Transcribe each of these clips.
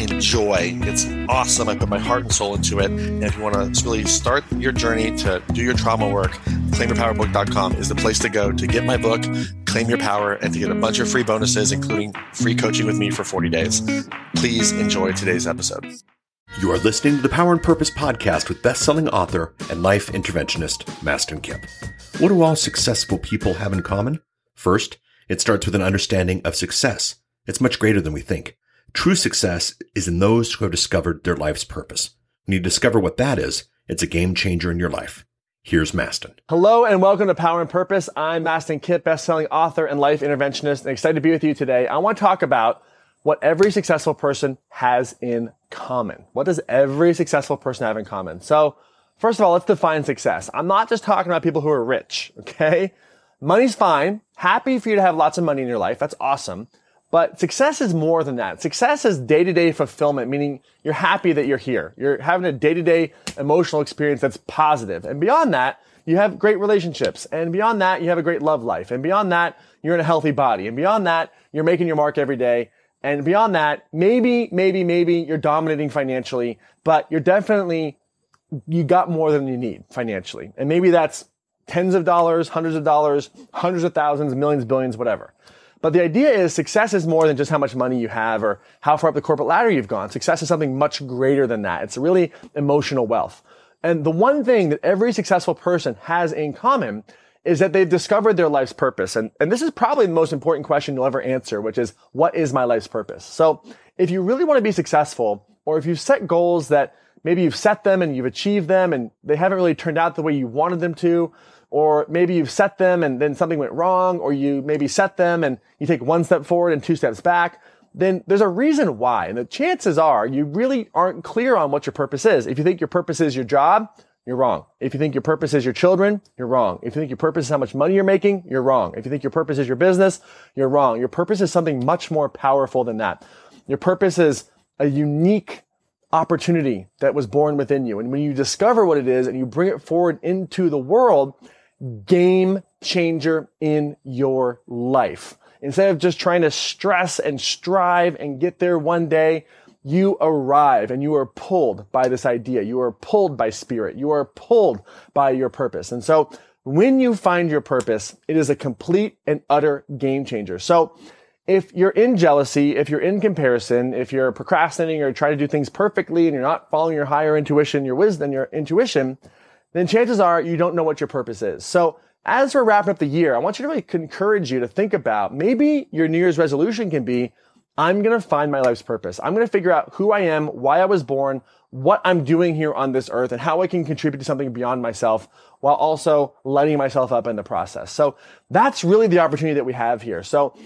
enjoy. It's awesome. I put my heart and soul into it. And if you want to really start your journey to do your trauma work, claimyourpowerbook.com is the place to go to get my book, Claim Your Power, and to get a bunch of free bonuses, including free coaching with me for 40 days. Please enjoy today's episode. You are listening to the Power and Purpose podcast with best-selling author and life interventionist Mastin Kipp. What do all successful people have in common? First, it starts with an understanding of success. It's much greater than we think. True success is in those who have discovered their life's purpose. When you discover what that is, it's a game changer in your life. Here's Mastin. Hello and welcome to Power and Purpose. I'm Mastin Kipp, best-selling author and life interventionist, and excited to be with you today. I want to talk about what every successful person has in common. What does every successful person have in common? So, first of all, let's define success. I'm not just talking about people who are rich, okay? Money's fine. Happy for you to have lots of money in your life. That's awesome. But success is more than that. Success is day-to-day fulfillment, meaning you're happy that you're here. You're having a day-to-day emotional experience that's positive. And beyond that, you have great relationships. And beyond that, you have a great love life. And beyond that, you're in a healthy body. And beyond that, you're making your mark every day. And beyond that, maybe, maybe, maybe you're dominating financially, but you're definitely, you got more than you need financially. And maybe that's tens of dollars, hundreds of dollars, hundreds of thousands, millions, billions, whatever. But the idea is success is more than just how much money you have or how far up the corporate ladder you've gone. Success is something much greater than that. It's really emotional wealth. And the one thing that every successful person has in common is that they've discovered their life's purpose. And, and this is probably the most important question you'll ever answer, which is, what is my life's purpose? So if you really want to be successful, or if you've set goals that maybe you've set them and you've achieved them and they haven't really turned out the way you wanted them to, or maybe you've set them and then something went wrong, or you maybe set them and you take one step forward and two steps back, then there's a reason why. And the chances are you really aren't clear on what your purpose is. If you think your purpose is your job, you're wrong. If you think your purpose is your children, you're wrong. If you think your purpose is how much money you're making, you're wrong. If you think your purpose is your business, you're wrong. Your purpose is something much more powerful than that. Your purpose is a unique opportunity that was born within you. And when you discover what it is and you bring it forward into the world, game changer in your life. Instead of just trying to stress and strive and get there one day, you arrive and you are pulled by this idea. You are pulled by spirit. You are pulled by your purpose. And so when you find your purpose, it is a complete and utter game changer. So if you're in jealousy, if you're in comparison, if you're procrastinating or trying to do things perfectly and you're not following your higher intuition, your wisdom, your intuition, then chances are you don't know what your purpose is. So as we're wrapping up the year, I want you to really encourage you to think about maybe your New Year's resolution can be, I'm going to find my life's purpose. I'm going to figure out who I am, why I was born, what I'm doing here on this earth, and how I can contribute to something beyond myself while also lighting myself up in the process. So that's really the opportunity that we have here. So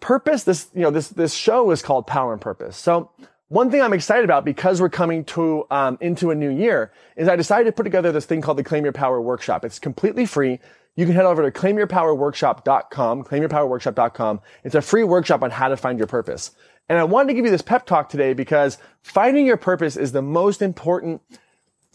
purpose, this, you know, this, this show is called Power and Purpose. So one thing I'm excited about because we're coming to um, into a new year is I decided to put together this thing called the Claim Your Power Workshop. It's completely free. You can head over to claimyourpowerworkshop.com, claimyourpowerworkshop.com. It's a free workshop on how to find your purpose. And I wanted to give you this pep talk today because finding your purpose is the most important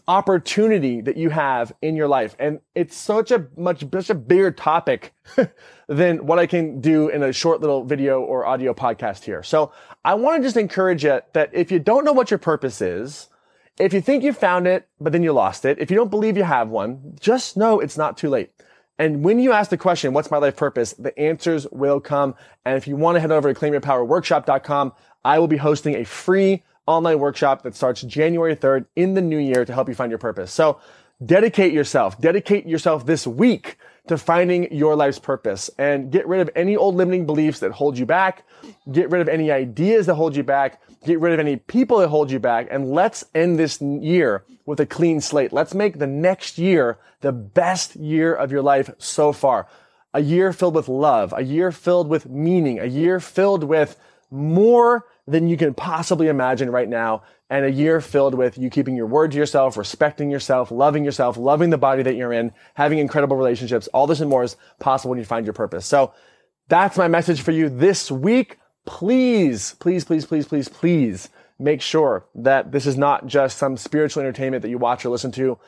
opportunity that you have in your life. And it's such a much, such a bigger topic than what I can do in a short little video or audio podcast here. So I want to just encourage you that if you don't know what your purpose is, if you think you found it, but then you lost it, if you don't believe you have one, just know it's not too late. And when you ask the question, what's my life purpose? The answers will come. And if you want to head over to claimyourpowerworkshop.com, I will be hosting a free online workshop that starts January 3rd in the new year to help you find your purpose. So dedicate yourself, dedicate yourself this week to finding your life's purpose and get rid of any old limiting beliefs that hold you back. Get rid of any ideas that hold you back. Get rid of any people that hold you back. And let's end this year with a clean slate. Let's make the next year the best year of your life so far. A year filled with love, a year filled with meaning, a year filled with more than you can possibly imagine right now. And a year filled with you keeping your word to yourself, respecting yourself, loving yourself, loving the body that you're in, having incredible relationships. All this and more is possible when you find your purpose. So that's my message for you this week. Please, please, please, please, please, please make sure that this is not just some spiritual entertainment that you watch or listen to.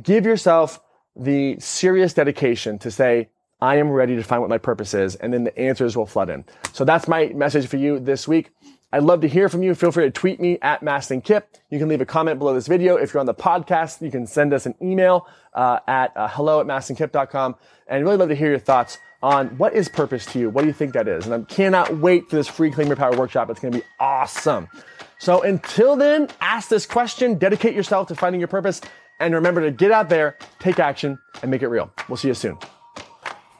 Give yourself the serious dedication to say, I am ready to find what my purpose is, and then the answers will flood in. So that's my message for you this week. I'd love to hear from you. Feel free to tweet me at Mastin Kipp. You can leave a comment below this video. If you're on the podcast, you can send us an email uh, at uh, hello at mastinkipp.com. And I'd really love to hear your thoughts on what is purpose to you. What do you think that is? And I cannot wait for this free Claim Your Power workshop. It's going to be awesome. So until then, ask this question, dedicate yourself to finding your purpose, and remember to get out there, take action, and make it real. We'll see you soon.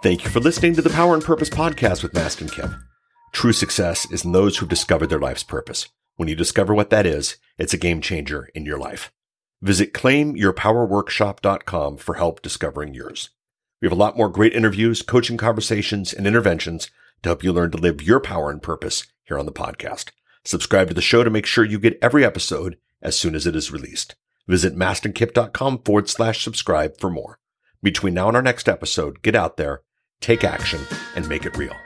Thank you for listening to the Power and Purpose podcast with Mastin Kipp. True success is in those who've discovered their life's purpose. When you discover what that is, it's a game changer in your life. Visit claimyourpowerworkshop.com for help discovering yours. We have a lot more great interviews, coaching conversations, and interventions to help you learn to live your power and purpose here on the podcast. Subscribe to the show to make sure you get every episode as soon as it is released. Visit mastinkipp.com forward slash subscribe for more. Between now and our next episode, get out there, take action, and make it real.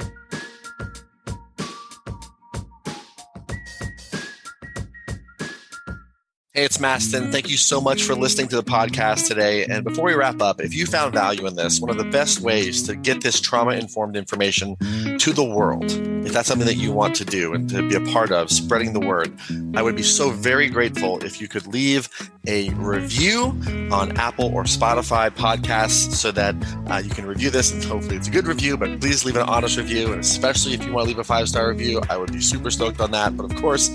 Hey, it's Mastin. Thank you so much for listening to the podcast today. And before we wrap up, if you found value in this, one of the best ways to get this trauma informed information to the world, if that's something that you want to do and to be a part of, spreading the word, I would be so very grateful if you could leave a review on Apple or Spotify podcasts so that uh, you can review this and hopefully it's a good review, but please leave an honest review. And especially if you want to leave a five star review, I would be super stoked on that. But of course,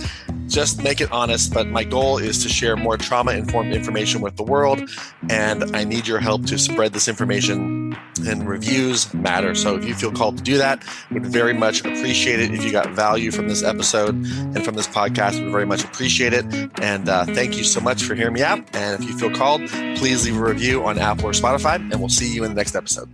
just make it honest. But my goal is to share more trauma informed information with the world. And I need your help to spread this information and reviews matter. So if you feel called to do that, would very much appreciate it. If you got value from this episode and from this podcast, would very much appreciate it. And uh, thank you so much for hearing me. And if you feel called, please leave a review on Apple or Spotify, and we'll see you in the next episode.